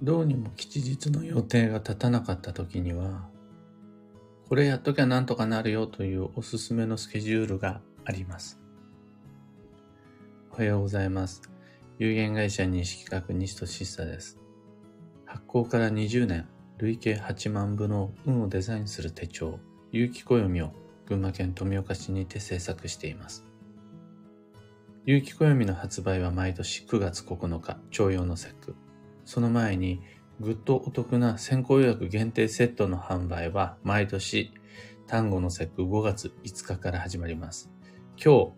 どうにも吉日の予定が立たなかった時には、これやっときゃなんとかなるよというおすすめのスケジュールがあります。おはようございます。有限会社西企画西俊久です。発行から20年、累計8万部の運をデザインする手帳、有機暦を群馬県富岡市にて制作しています。有機暦の発売は毎年9月9日、徴用の節句。その前に、ぐっとお得な先行予約限定セットの販売は毎年単語の節句5月5日から始まります。今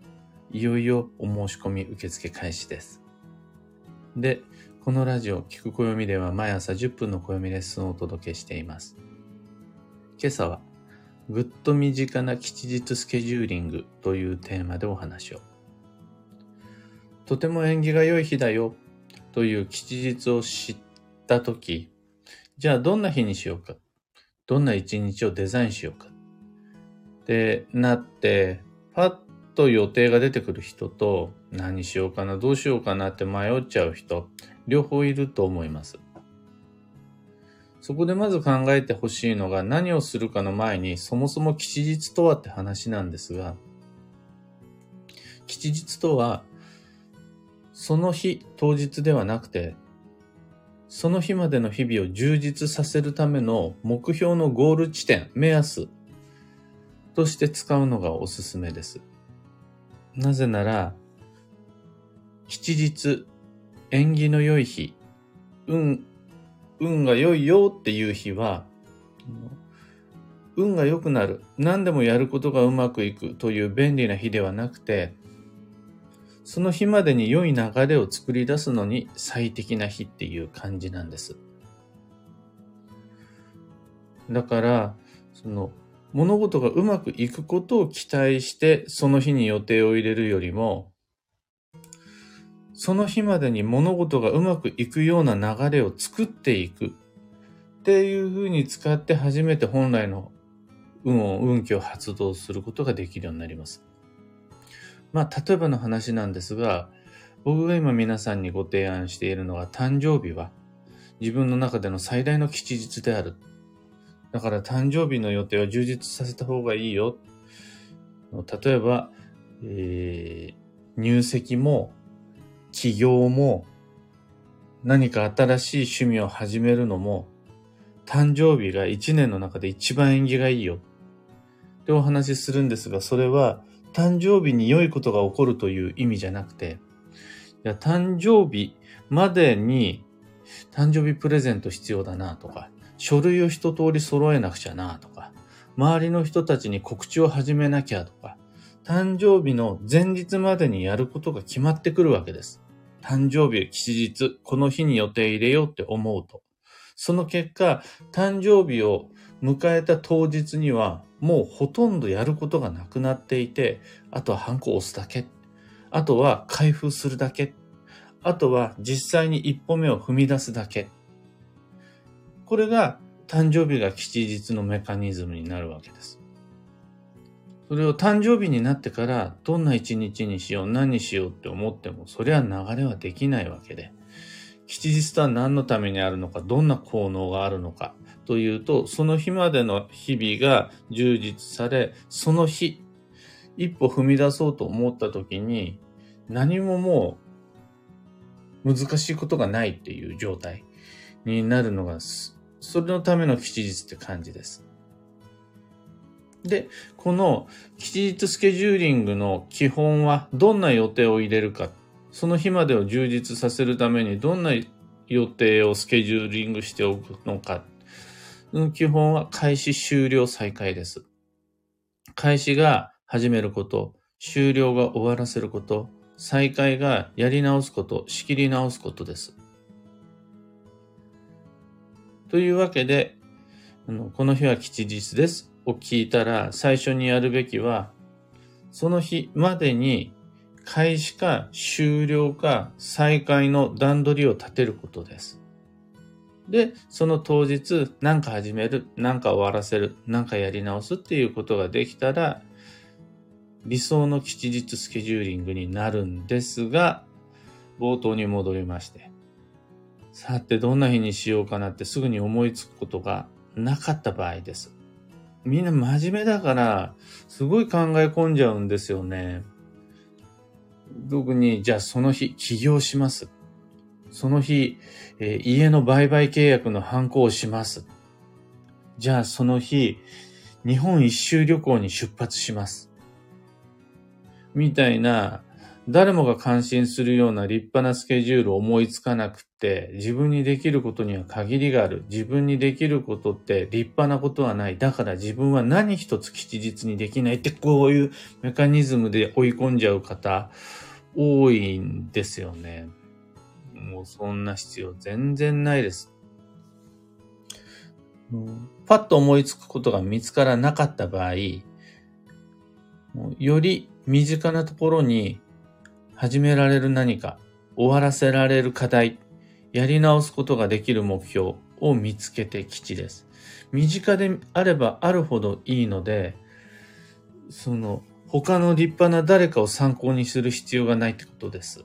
日、いよいよお申し込み受付開始です。で、このラジオ、聞く暦では毎朝10分の暦レッスンをお届けしています。今朝は、ぐっと身近な吉日スケジューリングというテーマでお話を。とても縁起が良い日だよという吉日を知ったとき、じゃあどんな日にしようか？どんな一日をデザインしようか？ってなって、パッと予定が出てくる人と、何しようかな、どうしようかな？って迷っちゃう人、両方いると思います。そこでまず考えてほしいのが何をするかの前にそもそも吉日とはって話なんですが、吉日とはその日当日ではなくて、その日までの日々を充実させるための目標のゴール地点、目安として使うのがおすすめです。なぜなら、吉日、縁起の良い日、運、運が良いよっていう日は、運が良くなる、何でもやることがうまくいくという便利な日ではなくて、その日までに良い流れを作り出すのに最適な日っていう感じなんです。だから、その、物事がうまくいくことを期待して、その日に予定を入れるよりも、その日までに物事がうまくいくような流れを作っていくっていう風に使って初めて本来の運を、運気を発動することができるようになります。まあ、例えばの話なんですが、僕が今皆さんにご提案しているのは誕生日は自分の中での最大の吉日である。だから誕生日の予定を充実させた方がいいよ。例えば、えー、入籍も起業も何か新しい趣味を始めるのも誕生日が一年の中で一番縁起がいいよってお話しするんですが、それは誕生日に良いことが起こるという意味じゃなくて、いや誕生日までに誕生日プレゼント必要だなとか、書類を一通り揃えなくちゃなとか、周りの人たちに告知を始めなきゃとか、誕生日の前日までにやることが決まってくるわけです。誕生日、吉日、この日に予定入れようって思うと。その結果、誕生日を迎えた当日にはもうほとんどやることがなくなっていて、あとはハンコを押すだけ。あとは開封するだけ。あとは実際に一歩目を踏み出すだけ。これが誕生日が吉日のメカニズムになるわけです。それを誕生日になってからどんな一日にしよう、何にしようって思っても、それは流れはできないわけで。吉日とは何のためにあるのか、どんな効能があるのかというと、その日までの日々が充実され、その日、一歩踏み出そうと思った時に、何ももう難しいことがないっていう状態になるのが、それのための吉日って感じです。で、この吉日スケジューリングの基本はどんな予定を入れるかその日までを充実させるためにどんな予定をスケジューリングしておくのか。基本は開始終了再開です。開始が始めること、終了が終わらせること、再開がやり直すこと、仕切り直すことです。というわけで、この日は吉日ですを聞いたら最初にやるべきは、その日までに開始か終了か再開の段取りを立てることです。で、その当日何か始める、何か終わらせる、何かやり直すっていうことができたら、理想の吉日スケジューリングになるんですが、冒頭に戻りまして。さてどんな日にしようかなってすぐに思いつくことがなかった場合です。みんな真面目だから、すごい考え込んじゃうんですよね。特に、じゃあその日、起業します。その日、えー、家の売買契約の反抗をします。じゃあその日、日本一周旅行に出発します。みたいな、誰もが感心するような立派なスケジュールを思いつかなくて、自分にできることには限りがある。自分にできることって立派なことはない。だから自分は何一つ吉日にできないって、こういうメカニズムで追い込んじゃう方、多いんですよね。もうそんな必要全然ないです。パッと思いつくことが見つからなかった場合、より身近なところに始められる何か、終わらせられる課題、やり直すことができる目標を見つけて基地です。身近であればあるほどいいので、その他の立派な誰かを参考にする必要がないってことです。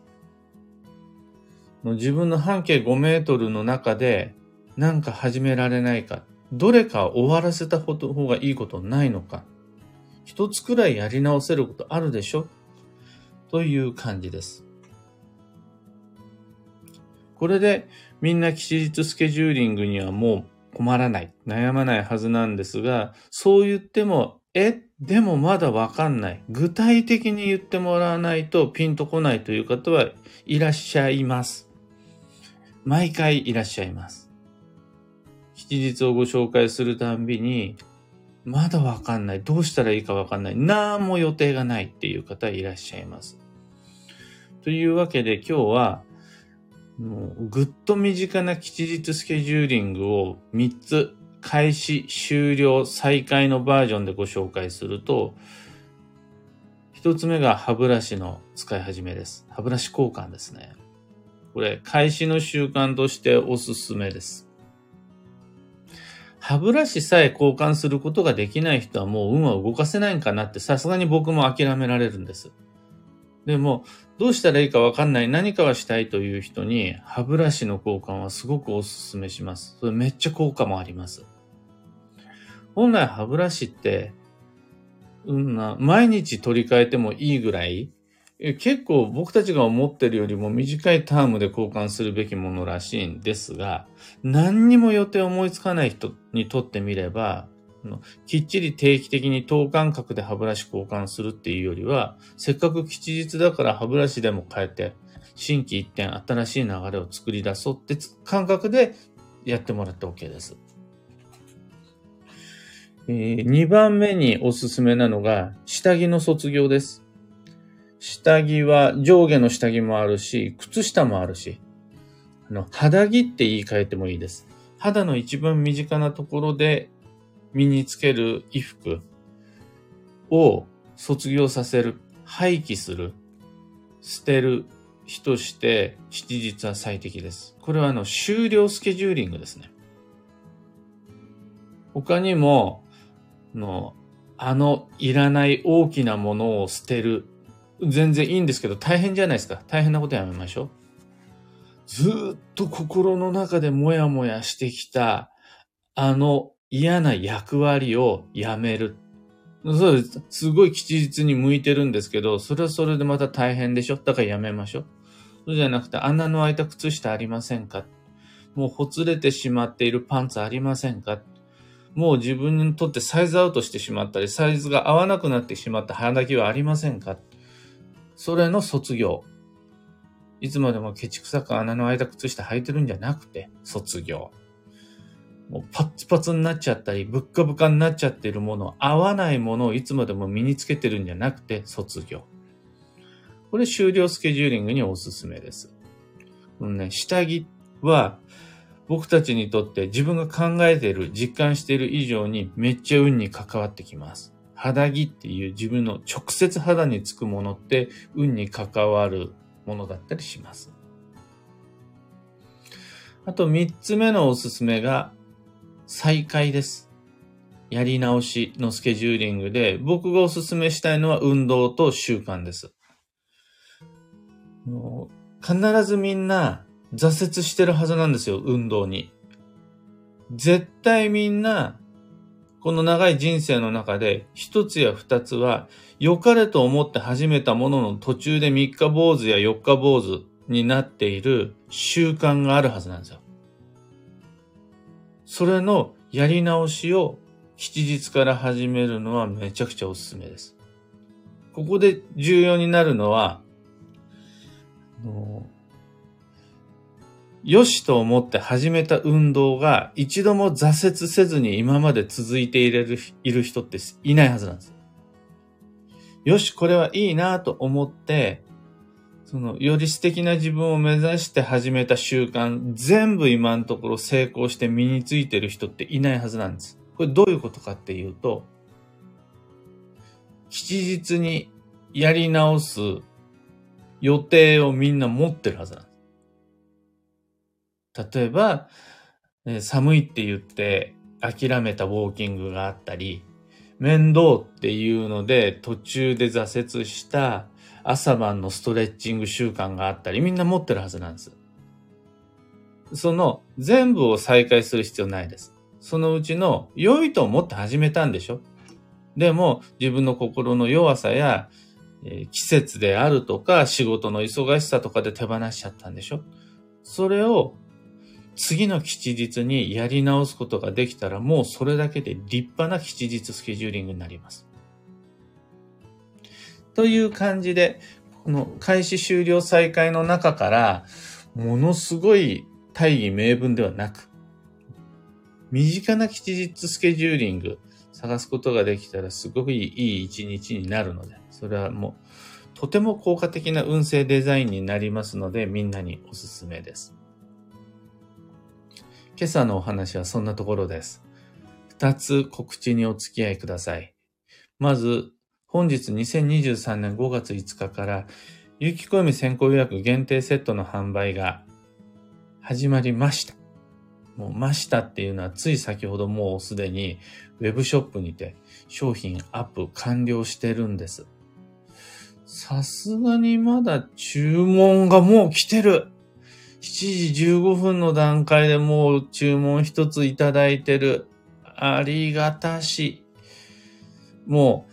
自分の半径5メートルの中で何か始められないか、どれか終わらせた方がいいことないのか、一つくらいやり直せることあるでしょという感じです。これでみんな吉日スケジューリングにはもう困らない、悩まないはずなんですが、そう言っても、え、でもまだわかんない。具体的に言ってもらわないとピンとこないという方はいらっしゃいます。毎回いらっしゃいます。吉日をご紹介するたんびに、まだわかんない。どうしたらいいかわかんない。何も予定がないっていう方いらっしゃいます。というわけで今日は、もうぐっと身近な吉日スケジューリングを3つ開始、終了、再開のバージョンでご紹介すると、1つ目が歯ブラシの使い始めです。歯ブラシ交換ですね。これ、開始の習慣としておすすめです。歯ブラシさえ交換することができない人はもう運は動かせないんかなってさすがに僕も諦められるんです。でも、どうしたらいいかわかんない、何かはしたいという人に、歯ブラシの交換はすごくお勧めします。それめっちゃ効果もあります。本来歯ブラシって、うんな、毎日取り替えてもいいぐらい、結構僕たちが思ってるよりも短いタームで交換するべきものらしいんですが、何にも予定思いつかない人にとってみれば、きっちり定期的に等間隔で歯ブラシ交換するっていうよりは、せっかく吉日だから歯ブラシでも変えて、新規一点新しい流れを作り出そうって感覚でやってもらって OK です。えー、2番目におすすめなのが、下着の卒業です。下着は上下の下着もあるし、靴下もあるし、あの、肌着って言い換えてもいいです。肌の一番身近なところで身につける衣服を卒業させる、廃棄する、捨てる日として七日は最適です。これはあの終了スケジューリングですね。他にも、のあのいらない大きなものを捨てる全然いいんですけど、大変じゃないですか。大変なことやめましょう。ずっと心の中でもやもやしてきた、あの嫌な役割をやめる。そうです。すごい吉日に向いてるんですけど、それはそれでまた大変でしょだからやめましょう。そうじゃなくて、穴の開いた靴下ありませんかもうほつれてしまっているパンツありませんかもう自分にとってサイズアウトしてしまったり、サイズが合わなくなってしまった肌着はありませんか？それの卒業。いつまでもケチくさく穴の開いた靴下履いてるんじゃなくて、卒業。もうパッツパツになっちゃったり、ぶっかぶかになっちゃってるもの、合わないものをいつまでも身につけてるんじゃなくて、卒業。これ終了スケジューリングにおすすめです。このね、下着は、僕たちにとって自分が考えている、実感している以上にめっちゃ運に関わってきます。肌着っていう自分の直接肌につくものって運に関わるものだったりします。あと三つ目のおすすめが再開です。やり直しのスケジューリングで僕がおすすめしたいのは運動と習慣です。必ずみんな挫折してるはずなんですよ、運動に。絶対みんな、この長い人生の中で、一つや二つは、良かれと思って始めたものの途中で三日坊主や四日坊主になっている習慣があるはずなんですよ。それのやり直しを吉日から始めるのはめちゃくちゃおすすめです。ここで重要になるのは、あのよしと思って始めた運動が一度も挫折せずに今まで続いていれるいる人っていないはずなんです。よし、これはいいなと思って、その、より素敵な自分を目指して始めた習慣、全部今のところ成功して身についてる人っていないはずなんです。これどういうことかっていうと、吉日にやり直す予定をみんな持ってるはずなんです。例えば、寒いって言って諦めたウォーキングがあったり、面倒っていうので途中で挫折した朝晩のストレッチング習慣があったり、みんな持ってるはずなんです。その全部を再開する必要ないです。そのうちの良いと思って始めたんでしょでも自分の心の弱さや、え、季節であるとか仕事の忙しさとかで手放しちゃったんでしょそれを次の吉日にやり直すことができたらもうそれだけで立派な吉日スケジューリングになります。という感じで、この開始終了再開の中から、ものすごい大義名分ではなく、身近な吉日スケジューリング探すことができたらすごくいい一日になるので、それはもうとても効果的な運勢デザインになりますので、みんなにおすすめです。今朝のお話はそんなところです。二つ告知にお付き合いください。まず、本日2023年5月5日から、有機小読先行予約限定セットの販売が始まりました。もう、ましたっていうのはつい先ほどもうすでにウェブショップにて商品アップ完了してるんです。さすがにまだ注文がもう来てる7時15分の段階でもう注文一ついただいてる。ありがたし。も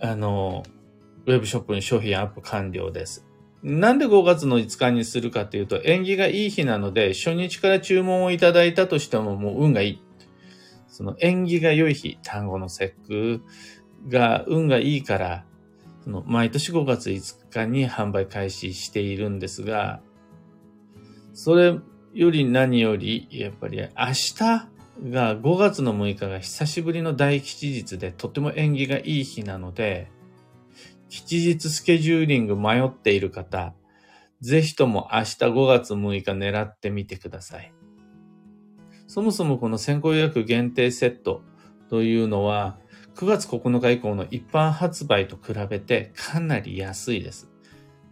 う、あの、ウェブショップに商品アップ完了です。なんで5月の5日にするかというと、縁起がいい日なので、初日から注文をいただいたとしてももう運がいい。その縁起が良い日、単語の節句が運がいいから、その毎年5月5日に販売開始しているんですが、それより何より、やっぱり明日が5月の6日が久しぶりの大吉日でとても縁起がいい日なので、吉日スケジューリング迷っている方、ぜひとも明日5月6日狙ってみてください。そもそもこの先行予約限定セットというのは9月9日以降の一般発売と比べてかなり安いです。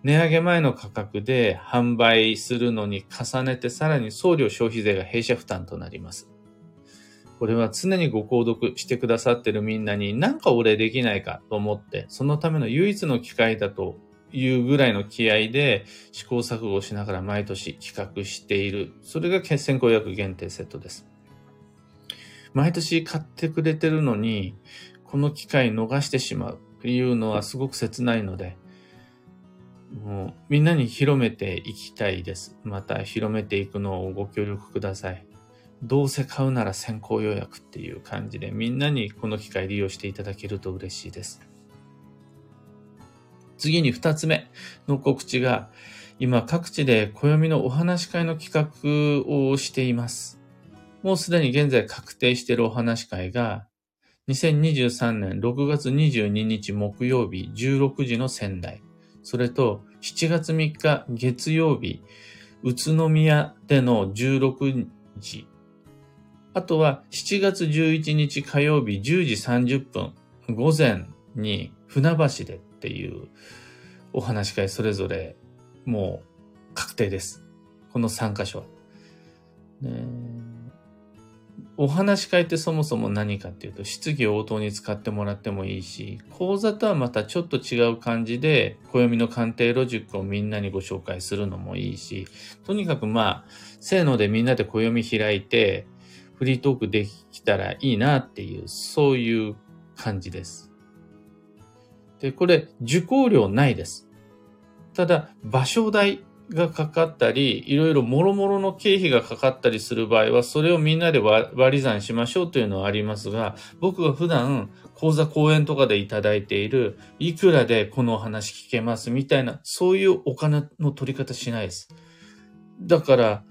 値上げ前の価格で販売するのに重ねてさらに送料消費税が弊社負担となります。これは常にご購読してくださってるみんなに何かお礼できないかと思って、そのための唯一の機会だというぐらいの気合で試行錯誤しながら毎年企画している。それが先行予約限定セットです。毎年買ってくれてるのに、この機会逃してしまうというのはすごく切ないので、もうみんなに広めていきたいです。また広めていくのをご協力ください。どうせ買うなら先行予約っていう感じでみんなにこの機会利用していただけると嬉しいです。次に二つ目の告知が今各地で暦のお話会の企画をしています。もうすでに現在確定しているお話会が2023年6月22日木曜日16時の仙台。それと、7月3日月曜日、宇都宮での16時。あとは、7月11日火曜日10時30分、午前に船橋でっていうお話し会それぞれもう確定です。この3箇所は。お話し会ってそもそも何かっていうと、質疑応答に使ってもらってもいいし、講座とはまたちょっと違う感じで、暦の鑑定ロジックをみんなにご紹介するのもいいし、とにかくまあ、せーのでみんなで暦開いて、フリートークできたらいいなっていう、そういう感じです。で、これ、受講料ないです。ただ、場所代がかかったり、いろいろ諸々の経費がかかったりする場合は、それをみんなで割り算しましょうというのはありますが、僕が普段講座講演とかでいただいている、いくらでこのお話聞けますみたいな、そういうお金の取り方しないです。だから、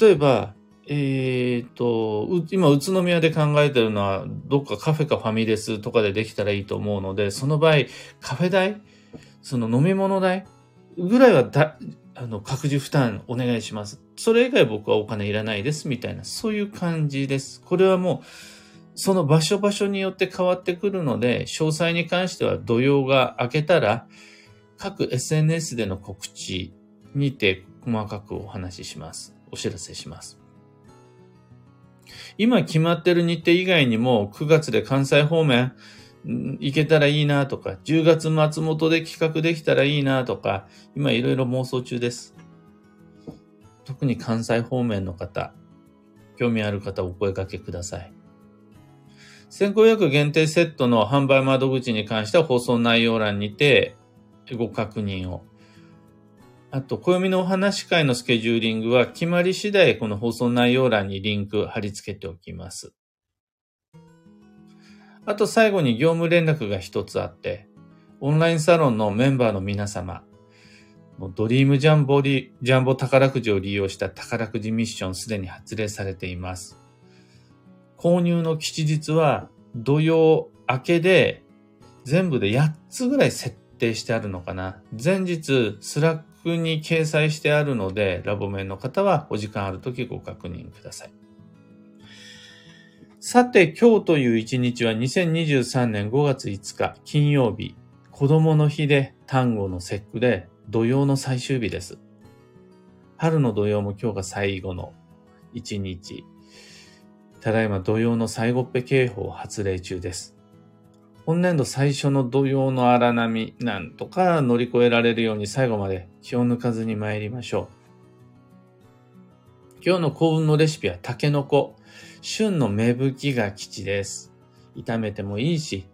例えば、えっ、ー、と、今、宇都宮で考えてるのは、どっかカフェかファミレスとかでできたらいいと思うので、その場合、カフェ代、その飲み物代ぐらいはだあの、各自負担お願いします。それ以外僕はお金いらないです、みたいな、そういう感じです。これはもう、その場所場所によって変わってくるので、詳細に関しては土曜が明けたら、各 SNS での告知にて細かくお話しします。お知らせします。今決まってる日程以外にも、9月で関西方面、行けたらいいなとか、10月松本で企画できたらいいなとか、今いろいろ妄想中です。特に関西方面の方、興味ある方お声掛けください。先行予約限定セットの販売窓口に関しては放送内容欄にてご確認を。あと、暦のお話会のスケジューリングは決まり次第この放送内容欄にリンク貼り付けておきます。あと最後に業務連絡が一つあって、オンラインサロンのメンバーの皆様、ドリームジャンボリ、ジャンボ宝くじを利用した宝くじミッションすでに発令されています。購入の吉日は土用明けで全部で8つぐらい設定してあるのかな。前日スラックに掲載してあるので、ラボメンの方はお時間あるときご確認ください。さて、今日という一日は2023年5月5日金曜日、子供の日で端午の節句で土用の最終日です。春の土用も今日が最後の一日。ただいま土曜の最後っぺ警報発令中です。本年度最初の土曜の荒波、なんとか乗り越えられるように最後まで気を抜かずに参りましょう。今日の幸運のレシピはタケノコ。旬の芽吹きが吉です。炒めてもいいし、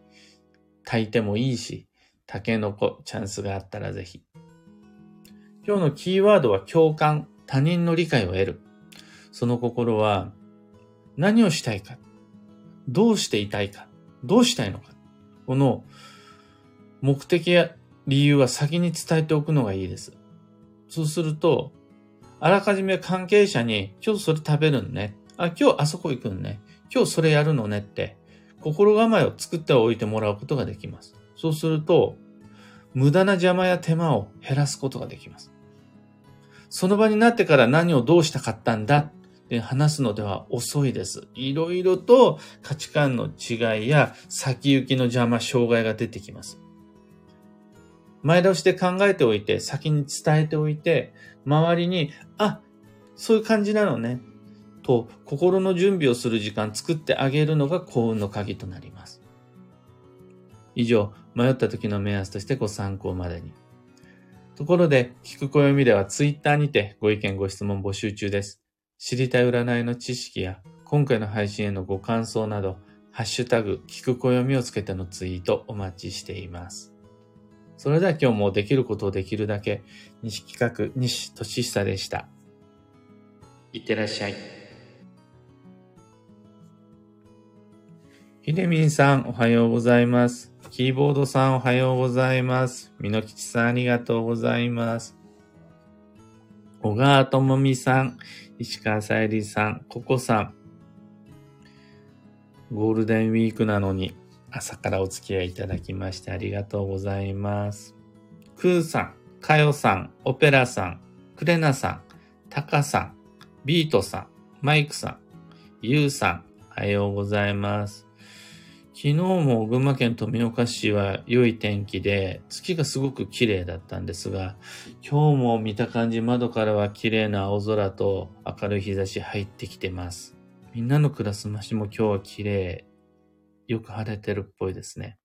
炊いてもいいし、タケノコ、チャンスがあったらぜひ。今日のキーワードは共感、他人の理解を得る。その心は、何をしたいか、どうしていたいか、どうしたいのか。この目的や理由は先に伝えておくのがいいです。そうすると、あらかじめ関係者に、今日それ食べるのね。あ、今日あそこ行くのね。今日それやるのねって、心構えを作っておいてもらうことができます。そうすると、無駄な邪魔や手間を減らすことができます。その場になってから何をどうしたかったんだ？って話すのでは遅いです。いろいろと価値観の違いや先行きの邪魔、障害が出てきます。前倒しで考えておいて、先に伝えておいて、周りに、あ、そういう感じなのね。と心の準備をする時間作ってあげるのが幸運の鍵となります。以上、迷った時の目安としてご参考までに。ところで、聞く暦ではツイッターにてご意見ご質問募集中です。知りたい占いの知識や今回の配信へのご感想など、ハッシュタグ、聞く暦をつけてのツイートお待ちしています。それでは今日もできることをできるだけ、西企画、西俊久でした。いってらっしゃい。ひでみんさん、おはようございます。キーボードさん、おはようございます。みのきちさん、ありがとうございます。小川ともみさん、石川さゆりさん、ここさん。ゴールデンウィークなのに、朝からお付き合いいただきましてありがとうございます。くーさん、かよさん、オペラさん、クレナさん、タカさん、ビートさん、マイクさん、ユウさん、おはようございます。昨日も群馬県富岡市は良い天気で、月がすごく綺麗だったんですが、今日も見た感じ窓からは綺麗な青空と明るい日差し入ってきてます。みんなのクラスマシも今日は綺麗。よく晴れてるっぽいですね。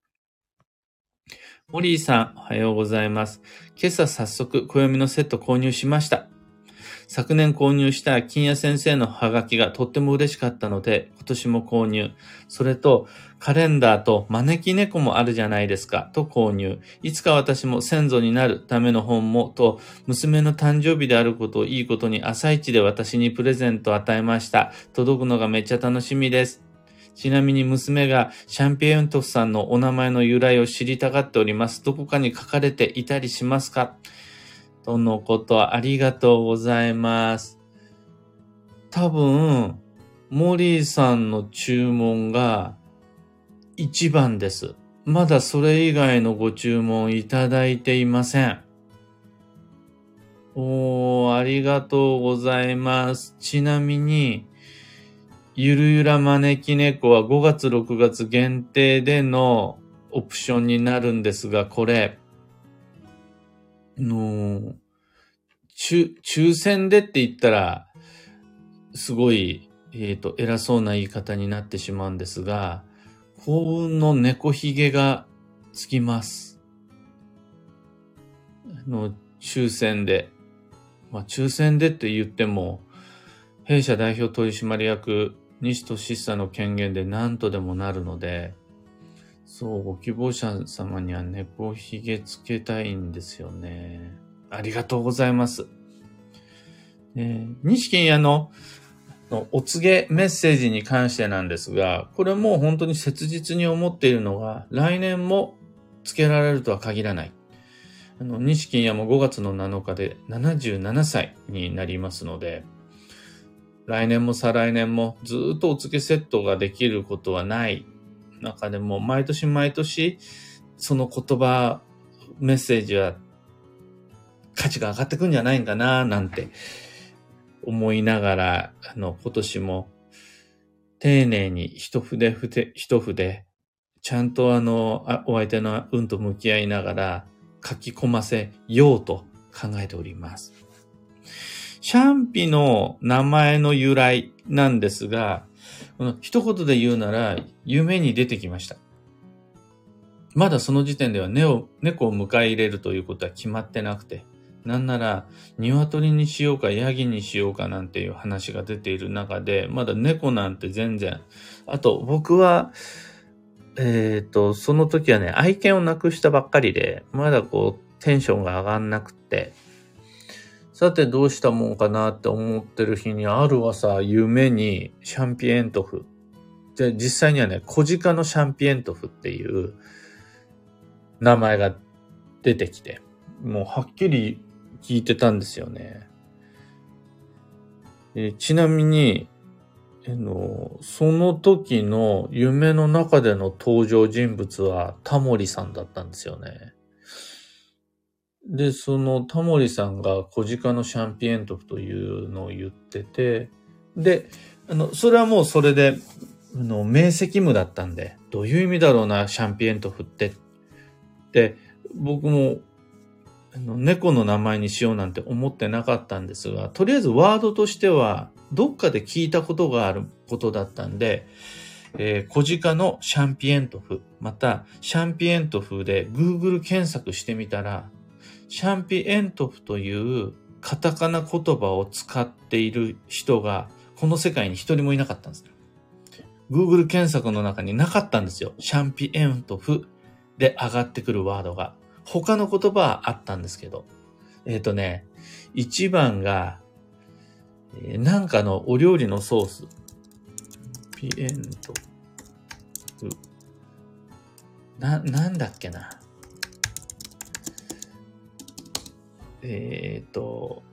モリーさん、おはようございます。今朝早速、暦のセット購入しました。昨年購入した金谷先生のハガキがとっても嬉しかったので、今年も購入。それと、カレンダーと招き猫もあるじゃないですか、と購入。いつか私も先祖になるための本も、と、娘の誕生日であることをいいことに朝一で私にプレゼントを与えました。届くのがめっちゃ楽しみです。ちなみに娘がシャンピエントフさんのお名前の由来を知りたがっております。どこかに書かれていたりしますか？とのことありがとうございます。多分、モリーさんの注文が一番です。まだそれ以外のご注文いただいていません。おー、ありがとうございます。ちなみに、ゆるゆら招き猫は5月6月限定でのオプションになるんですが、これ、の、抽、抽選でって言ったら、すごい、えっ、ー、と、偉そうな言い方になってしまうんですが、幸運の猫ひげがつきます。あの、抽選で。まあ、抽選でって言っても、弊社代表取締役、西俊久の権限で何とでもなるので、そう、ご希望者様には猫ひげつけたいんですよね。ありがとうございます。えー、西屋のお告げメッセージに関してなんですが、これも本当に切実に思っているのが、来年もつけられるとは限らない。あの、西屋も5月の7日で77歳になりますので、来年も再来年もずっとお告げセットができることはない中でも、毎年毎年、その言葉、メッセージは価値が上がってくんじゃないんかな、なんて思いながら、あの、今年も丁寧に一筆筆、一筆、ちゃんとあの、お相手の運と向き合いながら書き込ませようと考えております。シャンピの名前の由来なんですが、この一言で言うなら、夢に出てきました。まだその時点では猫を迎え入れるということは決まってなくて、なんなら、鶏にしようか、ヤギにしようかなんていう話が出ている中で、まだ猫なんて全然。あと、僕は、えっ、ー、と、その時はね、愛犬を亡くしたばっかりで、まだこう、テンションが上がんなくて、さてどうしたもんかなって思ってる日にある朝夢にシャンピエントフ。で、実際にはね、小鹿のシャンピエントフっていう名前が出てきて、もうはっきり聞いてたんですよね。えちなみに、あの、その時の夢の中での登場人物はタモリさんだったんですよね。で、そのタモリさんが小鹿のシャンピエントフというのを言ってて、で、あの、それはもうそれで、あの、明晰夢だったんで、どういう意味だろうな、シャンピエントフって。で、僕も、あの、猫の名前にしようなんて思ってなかったんですが、とりあえずワードとしては、どっかで聞いたことがあることだったんで、えー、小鹿のシャンピエントフ、また、シャンピエントフで Google 検索してみたら、シャンピエントフというカタカナ言葉を使っている人がこの世界に一人もいなかったんです。Google 検索の中になかったんですよ。シャンピエントフで上がってくるワードが。他の言葉はあったんですけど。えっ、ー、とね、一番が、えー、なんかのお料理のソース。ピエントフ。な、なんだっけな。えっ、と、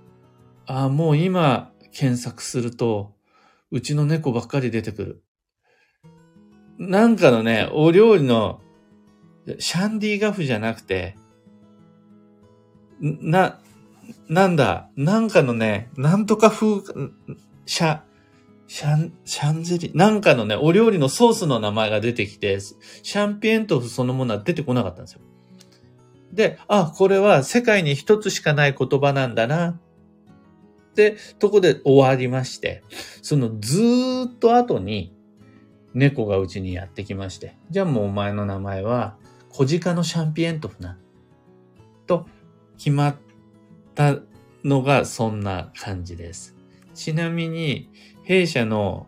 あ、もう今検索すると、うちの猫ばっかり出てくる。なんかのね、お料理の、シャンディガフじゃなくて、な、なんだ、なんかのね、なんとか風、シャ、シャン、シャンゼリ、なんかのね、お料理のソースの名前が出てきて、シャンピエントフそのものは出てこなかったんですよ。で、あ、これは世界に一つしかない言葉なんだな。ってとこで終わりまして、そのずーっと後に猫がうちにやってきまして、じゃあもうお前の名前は小鹿のシャンピエントフな。と決まったのがそんな感じです。ちなみに、弊社の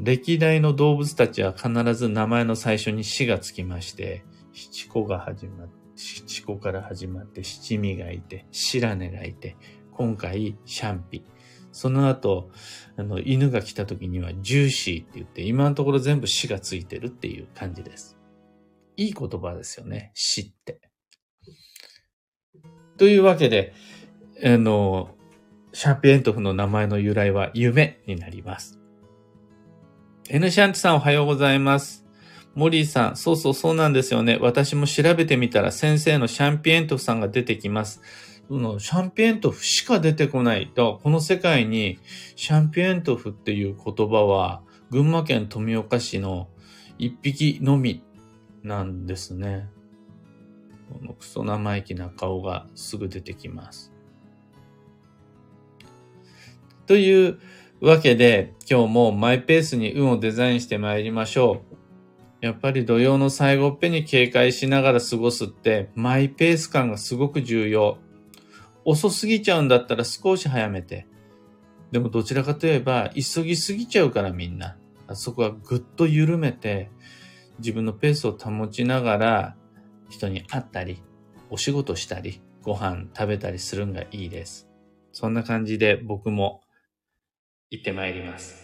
歴代の動物たちは必ず名前の最初に死がつきまして、七子が始まって、七子から始まって、七味がいて、白根がいて、今回、シャンピ。その後、あの、犬が来た時にはジューシーって言って、今のところ全部死がついてるっていう感じです。いい言葉ですよね、死って。というわけで、あの、シャーピエントフの名前の由来は夢になります。N シャンテさんおはようございます。モリーさん、そうそうそうなんですよね。私も調べてみたら先生のシャンピエントフさんが出てきます。そのシャンピエントフしか出てこない。だからこの世界にシャンピエントフっていう言葉は群馬県富岡市の一匹のみなんですね。このクソ生意気な顔がすぐ出てきます。というわけで、今日もマイペースに運をデザインして参りましょう。やっぱり土曜の最後っぺに警戒しながら過ごすって、マイペース感がすごく重要。遅すぎちゃうんだったら少し早めて。でもどちらかといえば、急ぎすぎちゃうからみんな。そこはぐっと緩めて、自分のペースを保ちながら、人に会ったり、お仕事したり、ご飯食べたりするんがいいです。そんな感じで僕も行ってまいります。